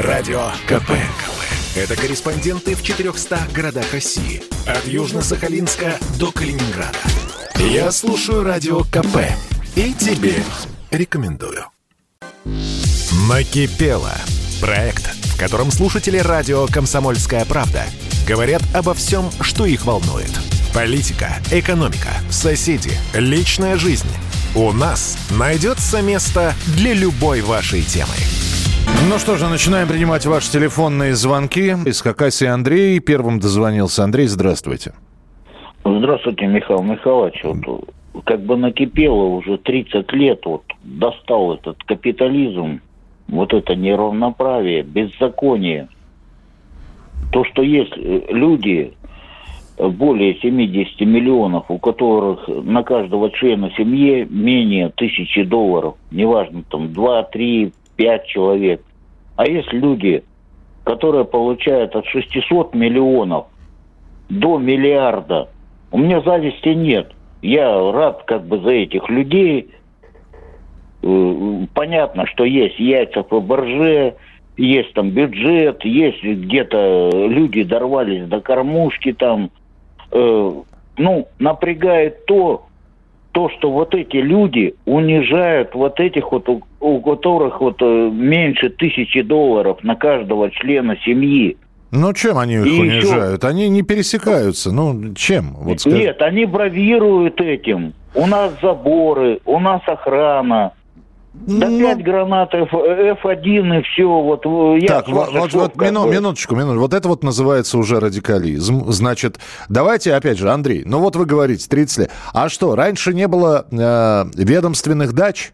Радио КП. Это корреспонденты в 400 городах России. От Южно-Сахалинска до Калининграда. Я слушаю Радио КП. И тебе рекомендую. Накипело. Проект, в котором слушатели радио «Комсомольская правда» говорят обо всем, что их волнует. Политика, экономика, соседи, личная жизнь. У нас найдется место для любой вашей темы. Ну что же, начинаем принимать ваши телефонные звонки. Из Хакасии Андрей. Первым дозвонился. Андрей, здравствуйте. Здравствуйте, Михаил Михайлович. Вот, как бы накипело уже 30 лет, вот достал этот капитализм, вот это неравноправие, беззаконие. То, что есть э, люди, э, более 70 миллионов, у которых на каждого члена семьи менее тысячи долларов, неважно, там 2, 3, 5 человек. А есть люди, которые получают от 600 миллионов до миллиарда. У меня зависти нет. Я рад как бы за этих людей. Э, понятно, что есть яйца по борже, есть там бюджет, есть где-то люди дорвались до кормушки там. Э, ну, напрягает то, то, что вот эти люди унижают вот этих вот, у, у которых вот э, меньше тысячи долларов на каждого члена семьи. Ну, чем они их И унижают? Они не пересекаются. Ну, чем? Вот скажи. Нет, они бравируют этим. У нас заборы, у нас охрана. Да Ну, пять гранат F, F1 и все. Вот я Так, вот, вот, вот мину- минуточку, минуточку. Вот это вот называется уже радикализм. Значит, давайте, опять же, Андрей, ну вот вы говорите, 30 лет. А что, раньше не было э, ведомственных дач?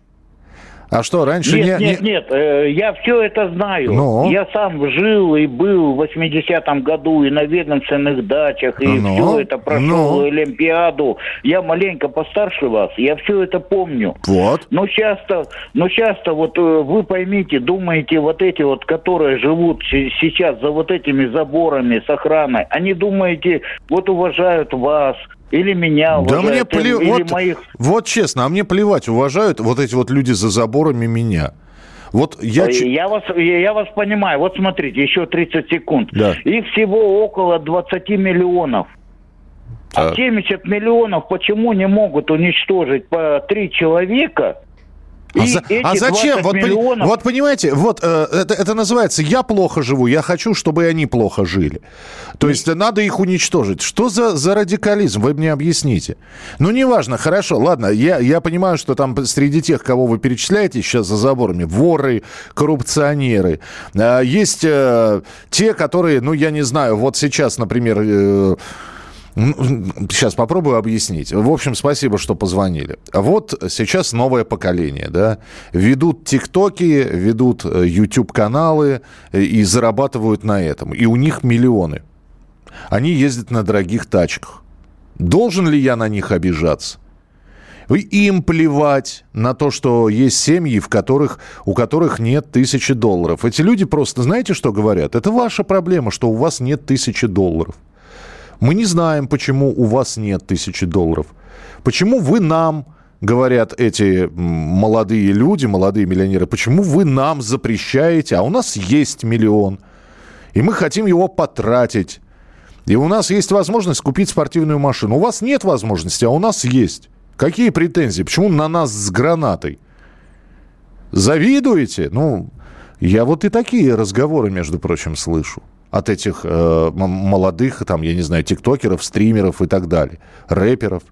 А что, раньше Нет, не... нет, не- нет, э, я все это знаю. Ну? Я сам жил и был в 80-м году и на ведомственных дачах, и Ну? все это прошел Ну? Олимпиаду. Я маленько постарше вас, я все это помню. Вот. Но часто, но часто вот э, вы поймите, думаете, вот эти вот, которые живут се- сейчас за вот этими заборами с охраной, они думаете, вот уважают вас или меня Да мне уважают, или- Вот, моих вот честно, а мне плевать, уважают вот эти вот люди за заборами меня. Вот я... Я вас, я вас понимаю. Вот смотрите, еще 30 секунд. Да. Их всего около 20 миллионов. А Так. 70 миллионов почему не могут уничтожить по три человека? А, И за- эти а зачем? 20 Вот, миллионов... вот понимаете, вот э, это, это называется «я плохо живу, я хочу, чтобы и они плохо жили». То есть надо их уничтожить. Что за, за радикализм? Вы мне объясните. Ну, неважно, хорошо, ладно, я, я понимаю, что там среди тех, кого вы перечисляете сейчас за заборами, воры, коррупционеры. Э, есть э, те, которые, ну, я не знаю, вот сейчас, например... э, Сейчас попробую объяснить. В общем, спасибо, что позвонили. Вот сейчас новое поколение, да, ведут тиктоки, ведут э, YouTube-каналы э, и зарабатывают на этом. И у них миллионы. Они ездят на дорогих тачках. Должен ли я на них обижаться? Им плевать на то, что есть семьи, в которых, у которых нет тысячи долларов. Эти люди просто, знаете, что говорят? Это ваша проблема, что у вас нет тысячи долларов. Мы не знаем, почему у вас нет тысячи долларов. Почему вы нам, говорят эти молодые люди, молодые миллионеры, почему вы нам запрещаете, а у нас есть миллион, и мы хотим его потратить. И у нас есть возможность купить спортивную машину. У вас нет возможности, а у нас есть. Какие претензии? Почему на нас с гранатой? Завидуете? Ну, я вот и такие разговоры, между прочим, слышу. От этих э, молодых, там, я не знаю, тиктокеров, стримеров и так далее, рэперов.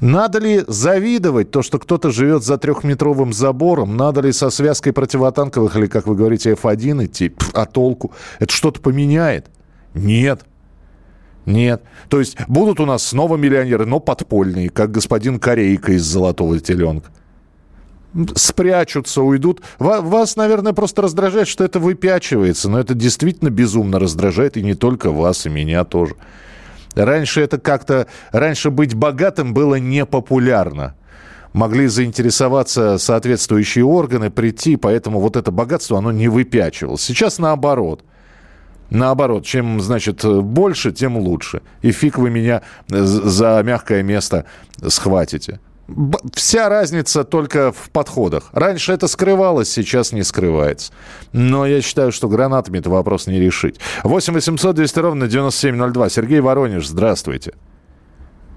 Надо ли завидовать то, что кто-то живет за трехметровым забором? Надо ли со связкой противотанковых или, как вы говорите, F1 идти? Пф, а толку? Это что-то поменяет? Нет. Нет. То есть будут у нас снова миллионеры, но подпольные, как господин Корейка из «Золотого теленка». Спрячутся, уйдут. Ва- Вас, наверное, просто раздражает, что это выпячивается, но это действительно безумно раздражает, и не только вас, и меня тоже. Раньше это как-то... Раньше быть богатым было непопулярно. Могли заинтересоваться соответствующие органы, прийти, поэтому вот это богатство, оно не выпячивалось. Сейчас наоборот. Наоборот, чем, значит, больше, тем лучше. И фиг вы меня за мягкое место схватите. Вся разница только в подходах. Раньше это скрывалось, сейчас не скрывается. Но я считаю, что гранатами это вопрос не решить. 8 800 200 ровно 9702. Сергей Воронеж, здравствуйте.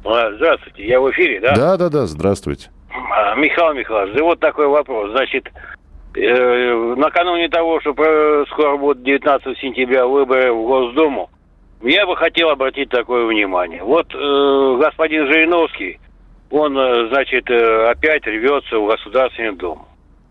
А, здравствуйте, я в эфире, да? Да, да, да, здравствуйте. А, Михаил Михайлович, да вот такой вопрос. Значит, э, накануне того, что скоро будет 19 сентября выборы в Госдуму, я бы хотел обратить такое внимание. Вот э, господин Жириновский, он, э, значит, э, опять рвется в Государственный Дом.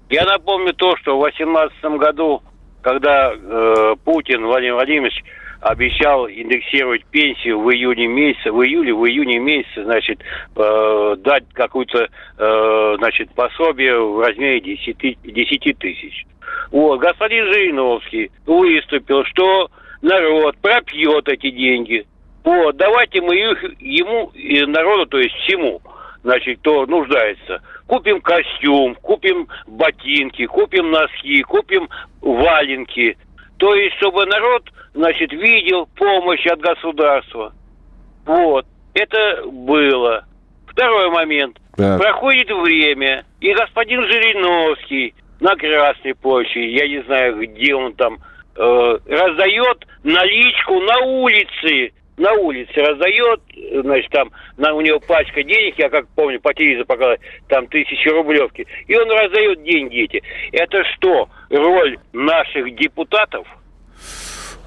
Я напомню то, что в 2018 году, когда э, Путин Владимир Владимирович обещал индексировать пенсию в июне месяце, в июле, в июне месяце, значит, э, дать какую-то, э, значит, пособие в размере 10, 10 тысяч. Вот, господин Жириновский выступил, что народ пропьет эти деньги. Вот, давайте мы их ему, и народу, то есть всему, значит, кто нуждается. Купим костюм, купим ботинки, купим носки, купим валенки. То есть, чтобы народ, значит, видел помощь от государства. Вот. Это было. Второй момент. Так. Проходит время, и господин Жириновский на Красной площади, я не знаю, где он там, э, раздает наличку на улице на улице раздает, значит, там на, у него пачка денег, я как помню, по телевизору показали, там тысячи рублевки, и он раздает деньги эти. Это что, роль наших депутатов?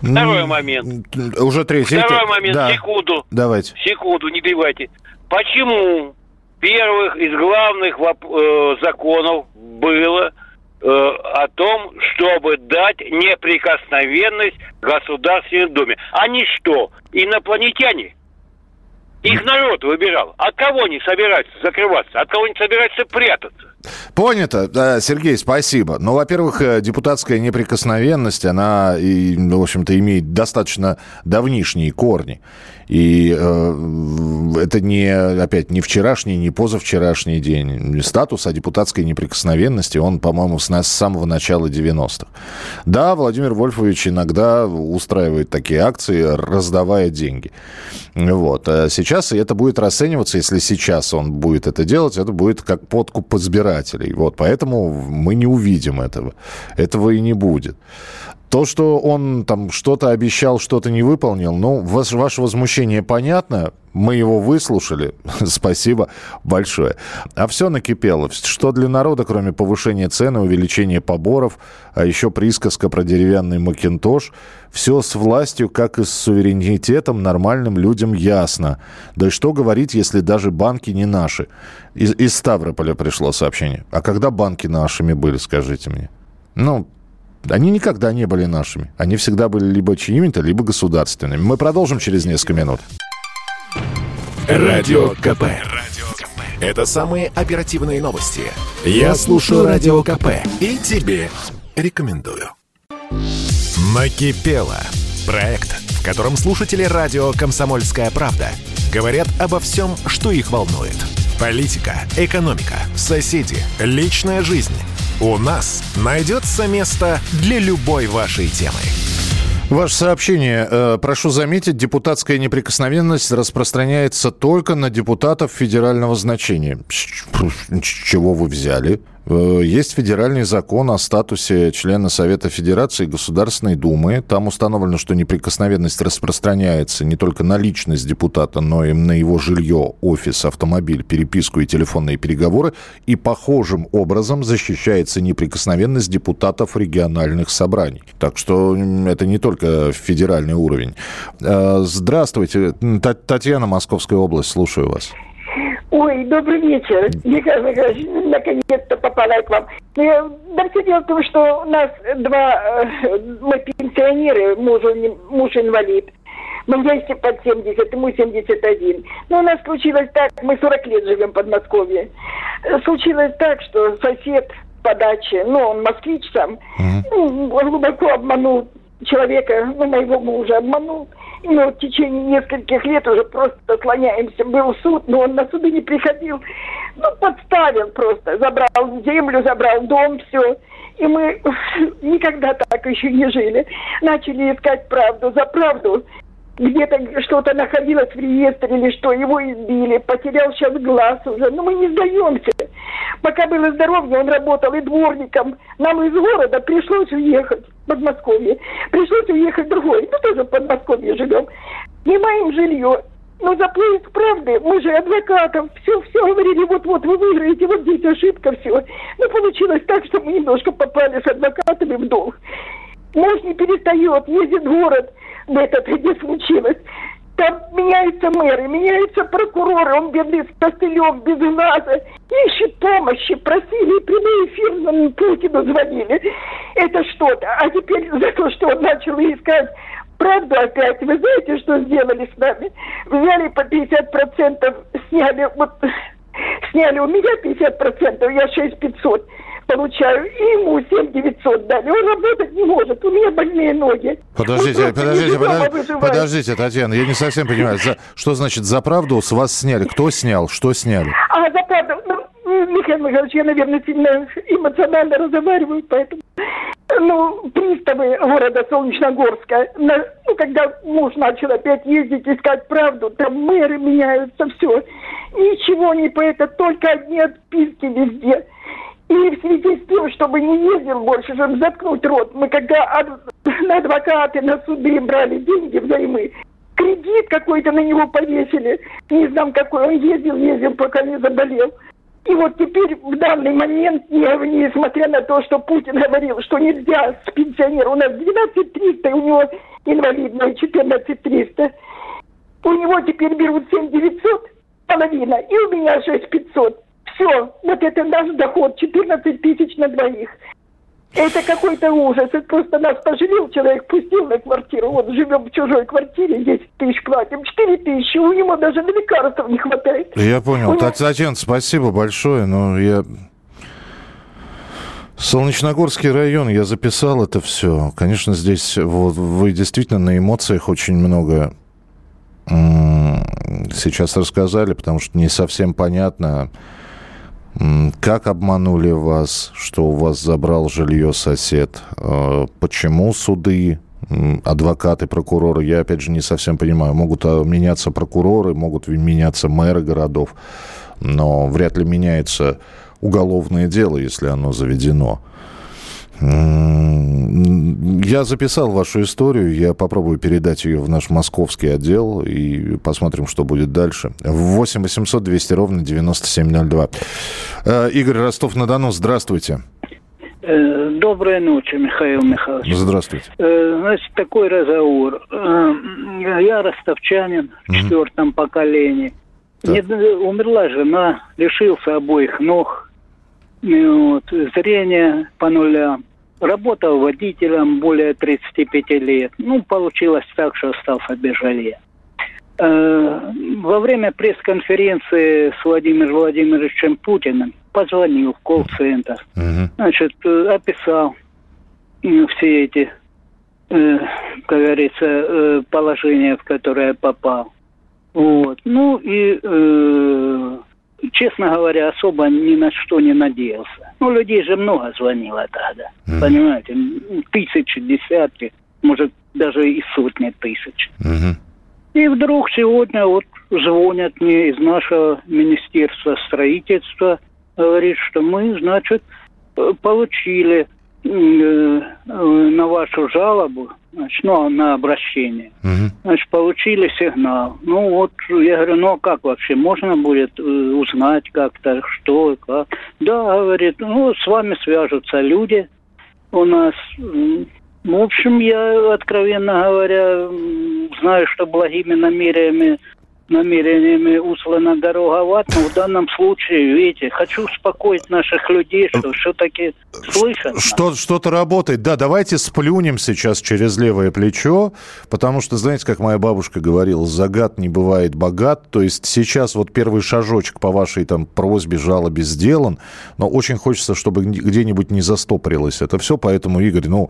Второй момент. Уже третий. Второй момент, да. секунду. Давайте. Секунду, не перебивайте. Почему первых из главных э, законов было Э, о том, чтобы дать неприкосновенность Государственной Думе. Они что, инопланетяне? Их народ выбирал. От кого они собираются закрываться? От кого они собираются прятаться? Понято. Сергей, спасибо. Ну, во-первых, э, депутатская неприкосновенность, она, в общем-то, имеет достаточно давнишние корни. И э, это не, опять, не вчерашний, не позавчерашний день. Статус о депутатской неприкосновенности, он, по-моему, с, с самого начала 90-х. Да, Владимир Вольфович иногда устраивает такие акции, раздавая деньги. Вот. А сейчас это будет расцениваться, если сейчас он будет это делать, это будет как подкуп избирателей. Вот. Поэтому мы не увидим этого. Этого и не будет. То, что он там что-то обещал, что-то не выполнил, ну, ваше, ваше возмущение понятно. Мы его выслушали. Спасибо большое. А все накипело. Что для народа, кроме повышения цены, увеличения поборов, а еще присказка про деревянный макинтош, все с властью, как и с суверенитетом, нормальным людям ясно. Да и что говорить, если даже банки не наши? Из, из Ставрополя пришло сообщение. А когда банки нашими были, скажите мне? Ну, они никогда не были нашими. Они всегда были либо чьими-то, либо государственными. Мы продолжим через несколько минут. Радио КП. Это самые оперативные новости. Я слушаю Радио КП и тебе рекомендую. Накипело. Проект, в котором слушатели радио «Комсомольская правда» говорят обо всем, что их волнует. Политика, экономика, соседи, личная жизнь – у нас найдется место для любой вашей темы. Ваше сообщение. Э, прошу заметить, депутатская неприкосновенность распространяется только на депутатов федерального значения. С чего вы взяли? Э, есть федеральный закон о статусе члена Совета Федерации и Государственной Думы. Там установлено, что неприкосновенность распространяется не только на личность депутата, но и на его жилье, офис, автомобиль, переписку и телефонные переговоры. И похожим образом защищается неприкосновенность депутатов региональных собраний. Так что это не только федеральный уровень. Э, здравствуйте. Татьяна, Московская область, слушаю вас. Ой, добрый вечер. Михаил Михайлович, наконец-то попала к вам. Ну, да все дело в том, что у нас два, э, мы пенсионеры, муж, муж инвалид. Мне под 70, ему 71. Но у нас случилось так, мы 40 лет живем в Подмосковье. Случилось так, что сосед по даче, ну, он москвич сам, mm-hmm. глубоко обманул человека, ну, моего мужа обманул. Вот в течение нескольких лет уже просто слоняемся. Был суд, но он на суды не приходил. Ну, подставил просто. Забрал землю, забрал дом, все. И мы никогда так еще не жили. Начали искать правду за правду. где-то что-то находилось в реестре или что, его избили, потерял сейчас глаз уже. Но мы не сдаемся. Пока было здоровье, он работал и дворником. Нам из города пришлось уехать в Подмосковье. Пришлось уехать в другой. Ну, тоже в Подмосковье живем. Снимаем жилье. Но за поиск правды мы же адвокатов все, все говорили, вот-вот вы выиграете, вот здесь ошибка, все. Но получилось так, что мы немножко попали с адвокатами в долг. Муж не перестает, ездит в город, в этот, где случилось. Там меняются мэры, меняются прокуроры, он бедный с костылем, без глаза. Ищет помощи, просили, прямой эфир Путину звонили. Это что-то. А теперь за то, что он начал искать правду опять. Вы знаете, что сделали с нами? Взяли по 50%, сняли, вот, сняли у меня 50%, я 6 500 получаю, и ему 7 900 дали. Он работать не может, у меня больные ноги. Подождите, подождите, подождите, подождите, Татьяна, я не совсем понимаю, за, что значит за правду с вас сняли? Кто снял? Что сняли? А, за правду, ну, Михаил Михайлович, я, наверное, сильно эмоционально разговариваю, поэтому ну, приставы города Солнечногорска, на, ну, когда муж начал опять ездить искать правду, там мэры меняются, все. Ничего не по это, только одни отписки везде. И в связи с тем, чтобы не ездил больше, чтобы заткнуть рот, мы когда ад... на адвокаты, на суды брали деньги взаймы, кредит какой-то на него повесили, не знаю какой, он ездил, ездил, пока не заболел. И вот теперь в данный момент, несмотря на то, что Путин говорил, что нельзя с пенсионера, у нас 12 300, у него инвалидная 14 300, у него теперь берут 7 900, половина, и у меня 6 500. Все, вот это наш доход, 14 тысяч на двоих. Это какой-то ужас. Это просто нас пожалел человек, пустил на квартиру. Вот живем в чужой квартире, 10 тысяч платим, 4 тысячи. У него даже на лекарства не хватает. Я понял. него... Татьяна, спасибо большое. Но я... Солнечногорский район, я записал это все. Конечно, здесь вот, вы действительно на эмоциях очень много сейчас рассказали, потому что не совсем понятно, как обманули вас, что у вас забрал жилье сосед? Э, почему суды, адвокаты, прокуроры? Я, опять же, не совсем понимаю. Могут а, меняться прокуроры, могут меняться мэры городов, но вряд ли меняется уголовное дело, если оно заведено. Я записал вашу историю, я попробую передать ее в наш московский отдел и посмотрим, что будет дальше. 8 800 200 ровно 9702. Э, Игорь Ростов-на-Дону, здравствуйте. Э, доброй ночи, Михаил Михайлович. Здравствуйте. Э, значит, такой разговор. Я ростовчанин в четвертом поколении. Не, умерла жена, лишился обоих ног, вот, зрение по нулям. Работал водителем более 35 лет. Ну, получилось так, что остался без жилья. Э, во время пресс-конференции с Владимиром Владимировичем Путиным позвонил в колл-центр. Угу. Значит, э, описал все эти, э, как говорится, положения, в которые попал. Вот. Ну и честно говоря, особо ни на что не надеялся. Ну, людей же много звонило тогда, mm-hmm. понимаете, тысячи, десятки, может, даже и сотни тысяч. Mm-hmm. И вдруг сегодня вот звонят мне из нашего Министерства строительства, говорит, что мы, значит, получили э, на вашу жалобу Значит, ну, на обращение. Угу. Значит, получили сигнал. Ну, вот, я говорю, ну, а как вообще? Можно будет э, узнать как-то, что, как? Да, говорит, ну, с вами свяжутся люди у нас. В общем, я, откровенно говоря, знаю, что благими намерениями намерениями услана дорога в ад, но в данном случае, видите, хочу успокоить наших людей, что все-таки слышат. Что, что-то работает. Да, давайте сплюнем сейчас через левое плечо, потому что, знаете, как моя бабушка говорила, загад не бывает богат. То есть сейчас вот первый шажочек по вашей там просьбе, жалобе сделан, но очень хочется, чтобы где-нибудь не застопорилось это все. Поэтому, Игорь, ну,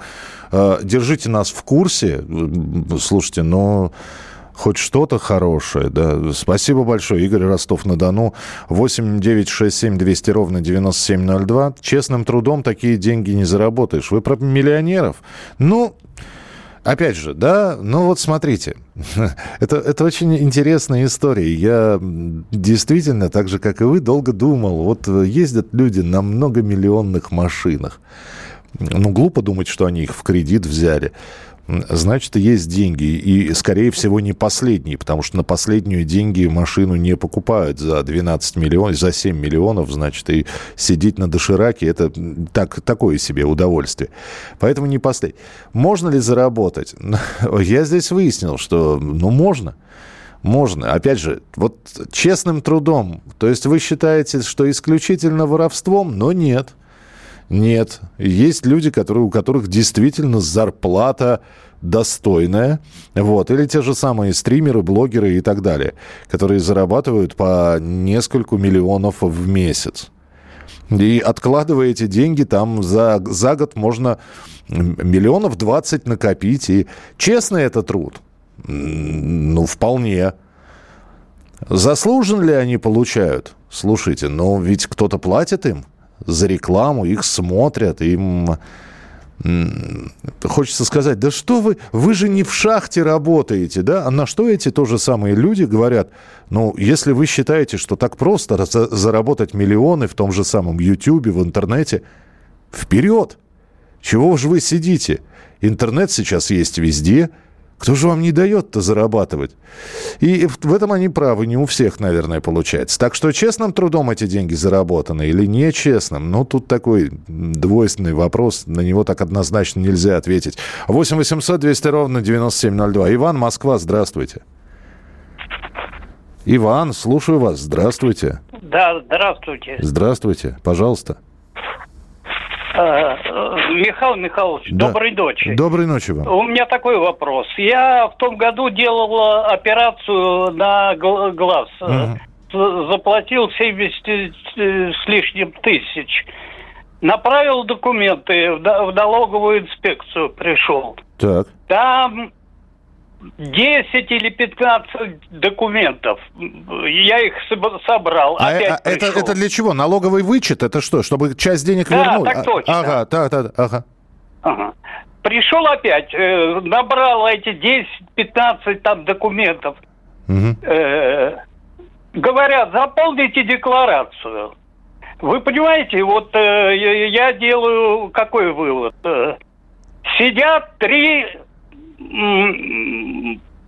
э, держите нас в курсе. Слушайте, но хоть что-то хорошее. Да. Спасибо большое. Игорь Ростов-на-Дону. 8 9 6 7 200 ровно 9702. Честным трудом такие деньги не заработаешь. Вы про миллионеров? Ну, Опять же, да, ну вот смотрите, это, это очень интересная история. Я действительно, так же, как и вы, долго думал, вот ездят люди на многомиллионных машинах. Ну, глупо думать, что они их в кредит взяли значит, есть деньги. И, скорее всего, не последние, потому что на последнюю деньги машину не покупают за 12 миллионов, за 7 миллионов, значит, и сидеть на дошираке – это так, такое себе удовольствие. Поэтому не последний. Можно ли заработать? Я здесь выяснил, что, ну, можно. Можно. Опять же, вот честным трудом. То есть вы считаете, что исключительно воровством, но нет. Нет. Есть люди, которые, у которых действительно зарплата достойная. Вот. Или те же самые стримеры, блогеры и так далее, которые зарабатывают по нескольку миллионов в месяц. И откладывая эти деньги, там за, за год можно миллионов 20 накопить. И честный это труд? Ну, вполне. Заслуженно ли они получают? Слушайте, ну ведь кто-то платит им за рекламу, их смотрят, им хочется сказать, да что вы, вы же не в шахте работаете, да? А на что эти тоже самые люди говорят, ну, если вы считаете, что так просто заработать миллионы в том же самом Ютьюбе, в интернете, вперед! Чего же вы сидите? Интернет сейчас есть везде – кто же вам не дает-то зарабатывать? И в этом они правы, не у всех, наверное, получается. Так что честным трудом эти деньги заработаны или нечестным? Ну, тут такой двойственный вопрос, на него так однозначно нельзя ответить. 8 800 200 ровно 9702. Иван, Москва, здравствуйте. Иван, слушаю вас. Здравствуйте. Да, здравствуйте. Здравствуйте, пожалуйста. Э, Михаил Михайлович, да. доброй ночи. Доброй ночи вам. У меня такой вопрос. Я в том году делал операцию на глаз. Угу. Заплатил 70 э, с лишним тысяч. Направил документы в налоговую инспекцию, пришел. Так. Там 10 или 15 документов. Я их собрал. А, опять а это, это для чего? Налоговый вычет? Это что? Чтобы часть денег да, вернуть? так а, точно. Ага, так, так, ага. Ага. Пришел опять, э, набрал эти 10-15 там документов. Угу. Э, говорят, заполните декларацию. Вы понимаете, вот э, я делаю какой вывод? Э, сидят три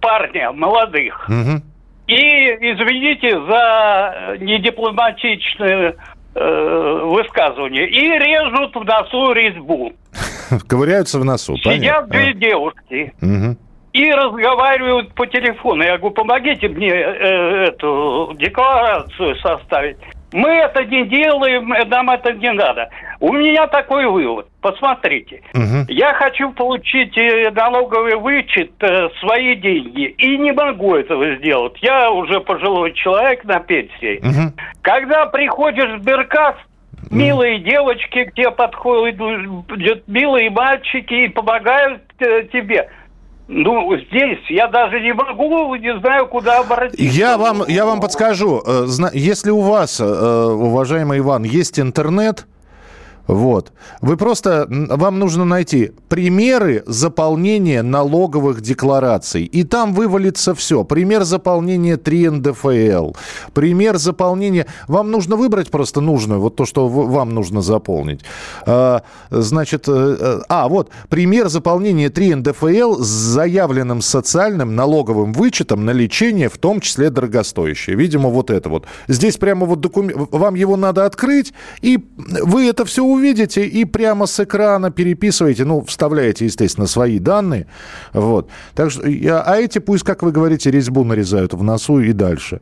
парня молодых. Угу. И, извините за недипломатичное э, высказывание, и режут в носу резьбу. Ковыряются в носу, Сидят понятно. две а. девушки. Угу. И разговаривают по телефону. Я говорю, помогите мне э, эту декларацию составить. Мы это не делаем, нам это не надо. У меня такой вывод. Посмотрите, угу. я хочу получить э, налоговый вычет э, свои деньги и не могу этого сделать. Я уже пожилой человек на пенсии. Угу. Когда приходишь в Сберкас, милые девочки к тебе подходят, милые мальчики и помогают э, тебе. Ну, здесь я даже не могу, не знаю, куда обратиться. Я вам, я вам подскажу. Э, если у вас, э, уважаемый Иван, есть интернет, вот. Вы просто, вам нужно найти примеры заполнения налоговых деклараций. И там вывалится все. Пример заполнения 3 НДФЛ. Пример заполнения... Вам нужно выбрать просто нужную, вот то, что вам нужно заполнить. А, значит, э, э, а, вот, пример заполнения 3 НДФЛ с заявленным социальным налоговым вычетом на лечение, в том числе дорогостоящее. Видимо, вот это вот. Здесь прямо вот документ... Вам его надо открыть, и вы это все увидите и прямо с экрана переписываете, ну, вставляете, естественно, свои данные. Вот. Так что, а эти пусть, как вы говорите, резьбу нарезают в носу и дальше.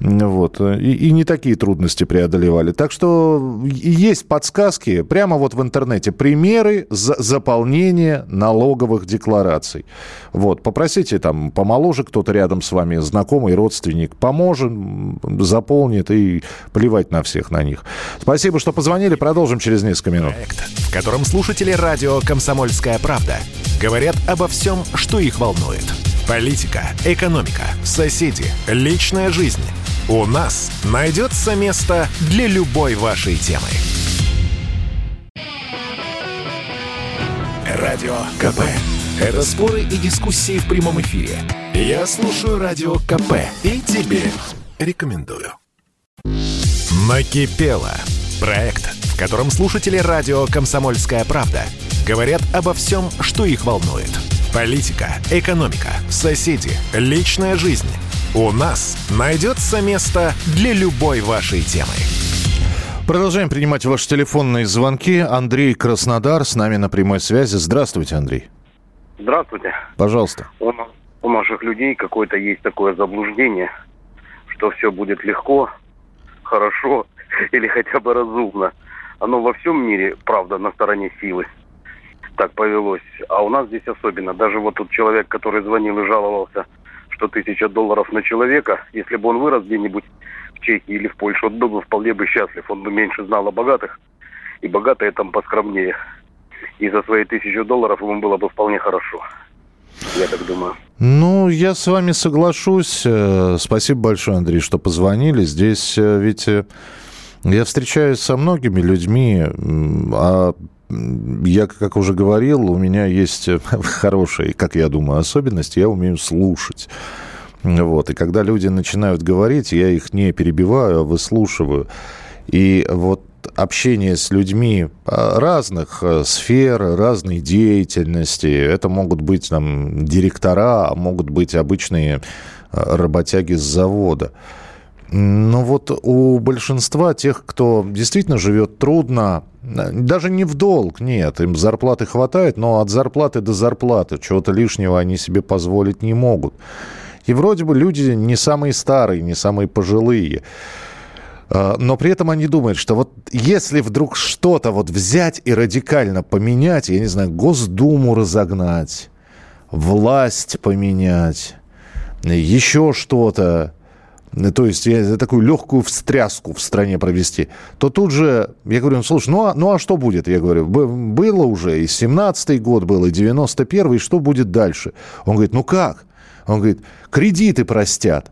Вот. И, и не такие трудности преодолевали. Так что есть подсказки прямо вот в интернете. Примеры за заполнения налоговых деклараций. Вот. Попросите там помоложе кто-то рядом с вами, знакомый, родственник, поможет, заполнит и плевать на всех на них. Спасибо, что позвонили. Продолжим через несколько минут. Проект, в котором слушатели радио «Комсомольская правда» говорят обо всем, что их волнует. Политика, экономика, соседи, личная жизнь – у нас найдется место для любой вашей темы. Радио КП Это споры и дискуссии в прямом эфире. Я слушаю Радио КП и тебе рекомендую. Накипело. Проект, в котором слушатели радио «Комсомольская правда» говорят обо всем, что их волнует. Политика, экономика, соседи, личная жизнь. У нас найдется место для любой вашей темы. Продолжаем принимать ваши телефонные звонки. Андрей Краснодар с нами на прямой связи. Здравствуйте, Андрей. Здравствуйте. Пожалуйста. У, у наших людей какое-то есть такое заблуждение, что все будет легко, хорошо или хотя бы разумно. Оно во всем мире, правда, на стороне силы. Так повелось. А у нас здесь особенно. Даже вот тот человек, который звонил и жаловался, что тысяча долларов на человека, если бы он вырос где-нибудь в Чехии или в Польше, он был бы вполне бы счастлив. Он бы меньше знал о богатых, и богатые там поскромнее и за свои тысячу долларов ему было бы вполне хорошо. Я так думаю. Ну, я с вами соглашусь. Э, спасибо большое, Андрей, что позвонили. Здесь э, ведь э, я встречаюсь со многими людьми, а я, как уже говорил, у меня есть хорошая, как я думаю, особенность. Я умею слушать. Вот. И когда люди начинают говорить, я их не перебиваю, а выслушиваю. И вот общение с людьми а, разных э, сфер, разной деятельности. Это могут быть там директора, а могут быть обычные э, работяги с завода. Но вот у большинства тех, кто действительно живет трудно, э, даже не в долг, нет, им зарплаты хватает, но от зарплаты до зарплаты чего-то лишнего они себе позволить не могут. И вроде бы люди не самые старые, не самые пожилые. А, но при этом они думают, что вот если вдруг что-то вот взять и радикально поменять, я не знаю, Госдуму разогнать, власть поменять, еще что-то, то есть я такую легкую встряску в стране провести, то тут же я говорю, ну, слушай, ну а, ну а что будет? Я говорю, было уже и 17-й год был, и 91-й, что будет дальше? Он говорит, ну как? Он говорит, кредиты простят.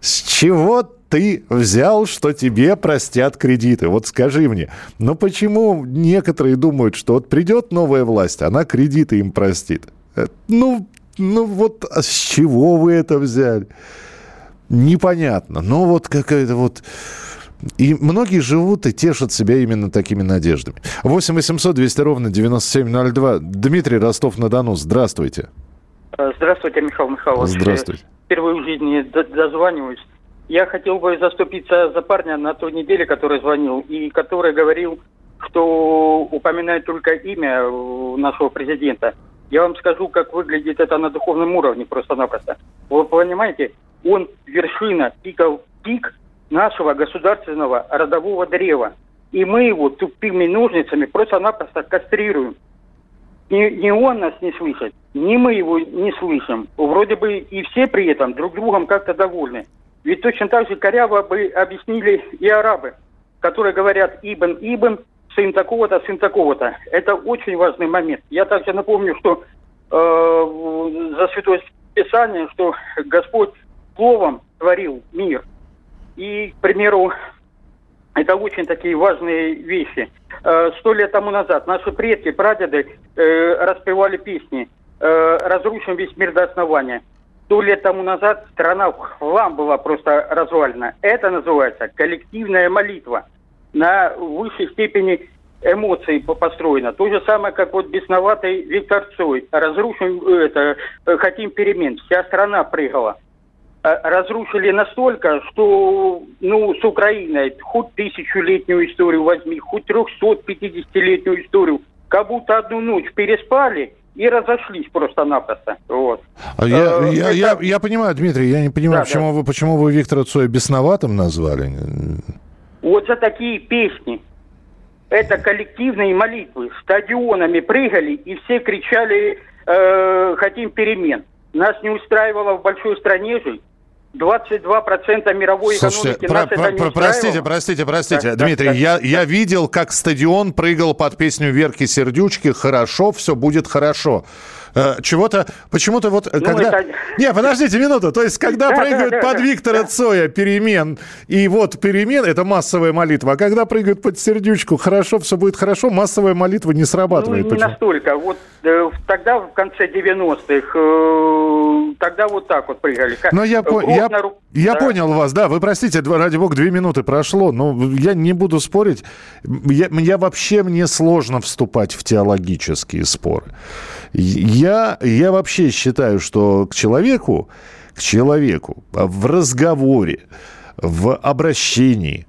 С чего ты взял, что тебе простят кредиты? Вот скажи мне, ну почему некоторые думают, что вот придет новая власть, она кредиты им простит? Э, ну, ну вот а с чего вы это взяли? Непонятно. Но вот какая-то вот... И многие живут и тешат себя именно такими надеждами. 8 800 200 ровно 9702. Дмитрий Ростов-на-Дону, здравствуйте. Здравствуйте, Михаил Михайлович. Здравствуйте. Впервые в жизни дозваниваюсь. Я хотел бы заступиться за парня на той неделе, который звонил, и который говорил, что упоминает только имя э, нашего президента. Я вам скажу, как выглядит это на духовном уровне просто-напросто. Вы понимаете, он вершина, пиков, пик нашего государственного родового древа. И мы его тупыми ножницами просто-напросто кастрируем. Ни, ни он нас не слышит, ни мы его не слышим. Вроде бы и все при этом друг другом как-то довольны. Ведь точно так же коряво бы объяснили и арабы, которые говорят «Ибн, Ибн», сын такого-то, сын такого-то. Это очень важный момент. Я также напомню, что э, за Святое Писание, что Господь словом творил мир. И, к примеру, это очень такие важные вещи. Э, сто лет тому назад наши предки, прадеды э, распевали песни э, «Разрушим весь мир до основания». Сто лет тому назад страна в хлам была просто развалена. Это называется коллективная молитва. На высшей степени эмоций построена. То же самое, как вот бесноватый Виктор Цой. Разрушим это, хотим перемен. Вся страна прыгала. А, разрушили настолько, что ну, с Украиной хоть тысячелетнюю историю возьми, хоть 350-летнюю историю, как будто одну ночь переспали – и разошлись просто-напросто. Вот. А я, э, я, это... я, я понимаю, Дмитрий, я не понимаю, да, почему, да. Вы, почему вы Виктора Цоя бесноватым назвали? Вот за такие песни. Это коллективные молитвы. Стадионами прыгали и все кричали э, «хотим перемен». Нас не устраивало в большой стране жить. 22% мировой Слушайте, экономики про, нас про, это не Простите, простите, простите, да, Дмитрий, да, я, да. я видел, как стадион прыгал под песню Верки Сердючки «Хорошо, все будет хорошо». Э, чего-то, почему-то вот, Ну, когда... это- Не, подождите минуту. То есть, когда Да, прыгают да, да, под да, Виктора да. Цоя перемен, и вот перемен, это массовая молитва. А когда прыгают под сердючку, хорошо, все будет хорошо, массовая молитва не Ну, срабатывает. не Почему? настолько. Вот э, тогда, в конце 90-х, э, тогда вот так вот прыгали. Но я, по- я, ру- я Да. понял вас, да, вы простите, ради бога, две минуты прошло, но я не буду спорить. Я, я вообще, мне сложно вступать в теологические споры. Я, я вообще считаю, что к человеку, к человеку в разговоре, в обращении,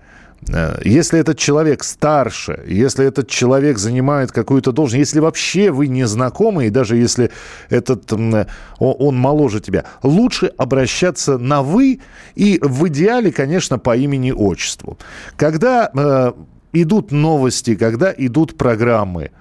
э, если этот человек старше, если этот человек занимает какую-то должность, если вообще вы не знакомы, и даже если этот, он моложе тебя, лучше обращаться на «вы» и в идеале, конечно, по имени-отчеству. Когда э, идут новости, когда идут программы,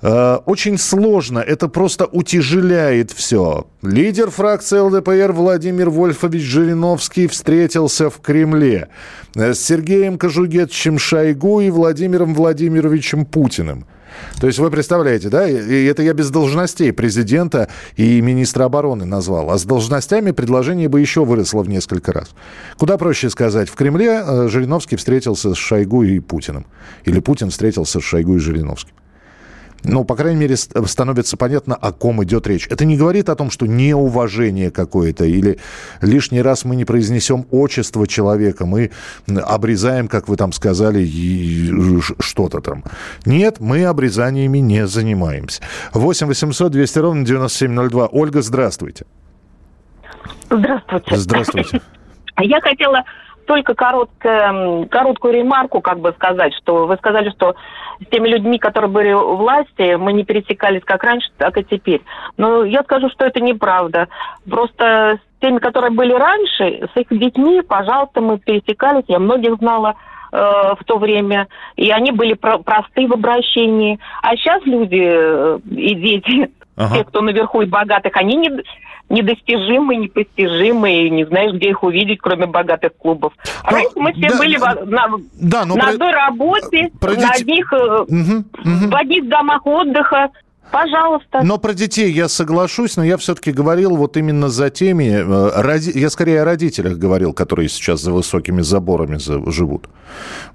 Очень сложно, это просто утяжеляет все. Лидер фракции ЛДПР Владимир Вольфович Жириновский встретился в Кремле э, с Сергеем Кожугетовичем Шойгу и Владимиром Владимировичем Путиным. То есть вы представляете, да, и это я без должностей президента и министра обороны назвал, а с должностями предложение бы еще выросло в несколько раз. Куда проще сказать, в Кремле э, Жириновский встретился с Шойгу и Путиным. Или Путин встретился с Шойгу и Жириновским. Ну, по крайней мере, ст- становится понятно, о ком идет речь. Это не говорит о том, что неуважение какое-то или лишний раз мы не произнесем отчество человека, мы обрезаем, как вы там сказали, что-то там. Нет, мы обрезаниями не занимаемся. 8 800 200 ровно 9702. Ольга, здравствуйте. Здравствуйте. Здравствуйте. Я хотела только короткое, короткую ремарку как бы сказать, что вы сказали, что с теми людьми, которые были у власти, мы не пересекались как раньше, так и теперь. Но я скажу, что это неправда. Просто с теми, которые были раньше, с их детьми, пожалуйста, мы пересекались. Я многих знала в то время, и они были про- просты в обращении. А сейчас люди э, и дети, Ага. те, кто наверху и богатых, они не, недостижимы, непостижимы, и не знаешь, где их увидеть, кроме богатых клубов. А Ну, раньше мы все да, были на, Да, но на про- одной работе, про на одних, э, Мгм, мгм. в одних домах отдыха. Пожалуйста. Но про детей я соглашусь, но я все-таки говорил вот именно за теми, э, роди- я скорее о родителях говорил, которые сейчас за высокими заборами за- живут.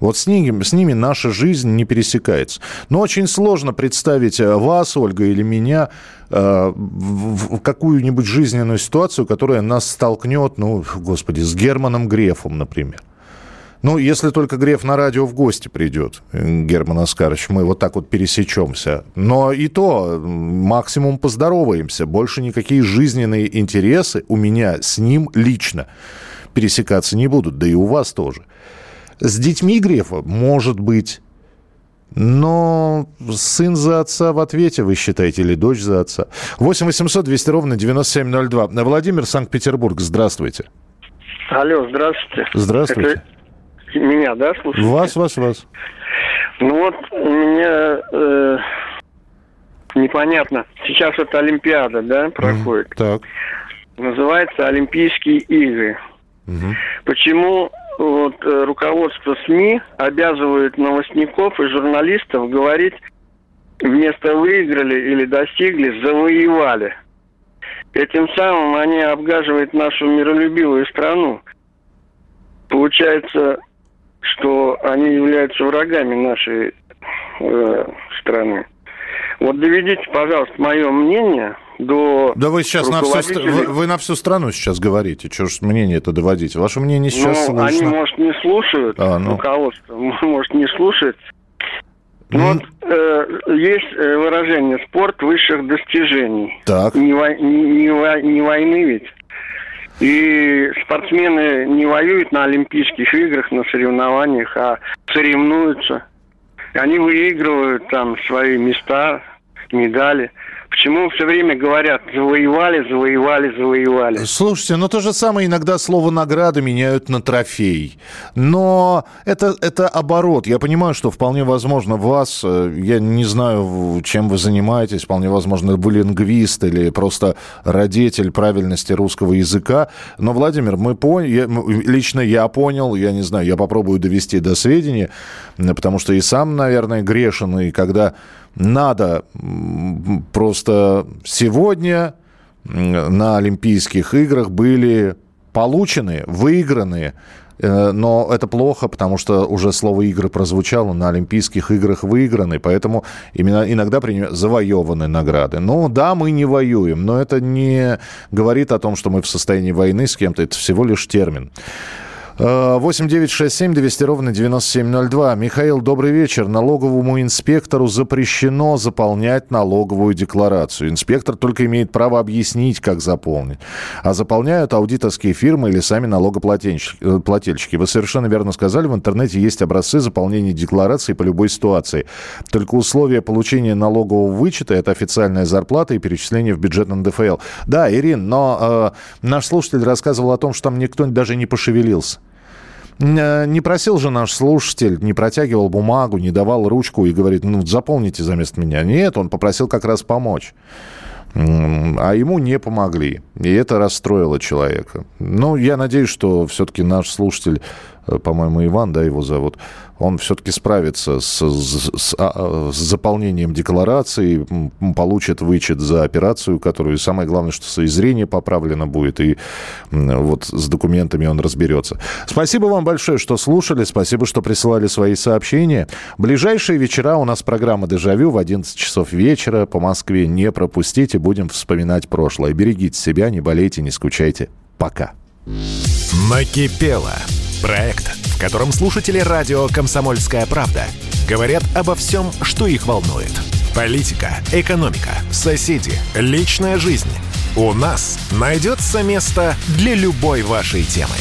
Вот с ними, с ними наша жизнь не пересекается. Но очень сложно представить э, вас, Ольга, или меня э, в какую-нибудь жизненную ситуацию, которая нас столкнет, ну, господи, с Германом Грефом, например. Ну, если только Греф на радио в гости придет, э, Герман Оскарович, мы вот так вот пересечемся. Но и то максимум поздороваемся. Больше никакие жизненные интересы у меня с ним лично пересекаться не будут, да и у вас тоже. С детьми Грефа, может быть, но сын за отца в ответе, вы считаете, или дочь за отца? 8 800 200 ровно 9702. Владимир, Санкт-Петербург, здравствуйте. Алло, здравствуйте. Здравствуйте. Это меня, да, слушаете? Вас, вас, вас. Ну вот у меня э, непонятно. Сейчас вот Олимпиада, да, проходит. Так. Называется Олимпийские игры. Почему вот э, руководство СМИ обязывает новостников и журналистов говорить вместо выиграли или достигли, завоевали. Этим самым они обгаживают нашу миролюбивую страну. Получается, что они являются врагами нашей э, страны. Вот доведите, пожалуйста, мое мнение до Да вы сейчас на всю, вы, вы на всю страну сейчас говорите. Чего ж мнение это доводите? Ваше мнение сейчас ну, они, слышно. может, не слушают, А, ну. руководство, может, не слушает. Ну, вот э, есть э, выражение «спорт высших достижений». Так. Не, вой- не, не не войны ведь. И спортсмены не воюют на Олимпийских играх, на соревнованиях, а соревнуются. И они выигрывают там свои места, медали. Почему все время говорят «завоевали, завоевали, завоевали»? Слушайте, ну то же самое иногда слово «награда» меняют на «трофей». Но это, это оборот. Я понимаю, что вполне возможно вас, э, я не знаю, чем вы занимаетесь, вполне возможно, вы лингвист или просто родитель правильности русского языка. Но, Владимир, мы поняли, лично я понял, я не знаю, я попробую довести до сведения, потому что и сам, наверное, грешен, и когда надо просто сегодня на Олимпийских играх были получены, выиграны Э, но это плохо, потому что уже слово «игры» прозвучало, на Олимпийских играх выиграны, поэтому именно иногда завоеваны награды. Ну да, мы не воюем, но это не говорит о том, что мы в состоянии войны с кем-то, это всего лишь термин. 8 9 6 7 200 ровно 9702. Михаил, добрый вечер. Налоговому инспектору запрещено заполнять налоговую декларацию. Инспектор только имеет право объяснить, как заполнить. А заполняют аудиторские фирмы или сами налогоплательщики. Вы совершенно верно сказали, в интернете есть образцы заполнения декларации по любой ситуации. Только условия получения налогового вычета – это официальная зарплата и перечисление в бюджет НДФЛ. Да, Ирин, но э, наш слушатель рассказывал о том, что там никто даже не пошевелился. Э, не просил же наш слушатель, не протягивал бумагу, не давал ручку и говорит, ну, заполните за место меня. Нет, он попросил как раз помочь. А ему не помогли. И это расстроило человека. Ну, я надеюсь, что все-таки наш слушатель, по-моему, Иван, да, его зовут, он все-таки справится с, с, а, с заполнением декларации, получит вычет за операцию, которую самое главное, что и зрение поправлено будет, и вот с документами он разберется. Спасибо вам большое, что слушали, спасибо, что присылали свои сообщения. Ближайшие вечера у нас программа «Дежавю» в 11 часов вечера по Москве. Не пропустите, будем вспоминать прошлое. Берегите себя, не болейте, не скучайте. Пока. Накипело. Проект в котором слушатели радио «Комсомольская правда» говорят обо всем, что их волнует. Политика, экономика, соседи, личная жизнь. У нас найдется место для любой вашей темы.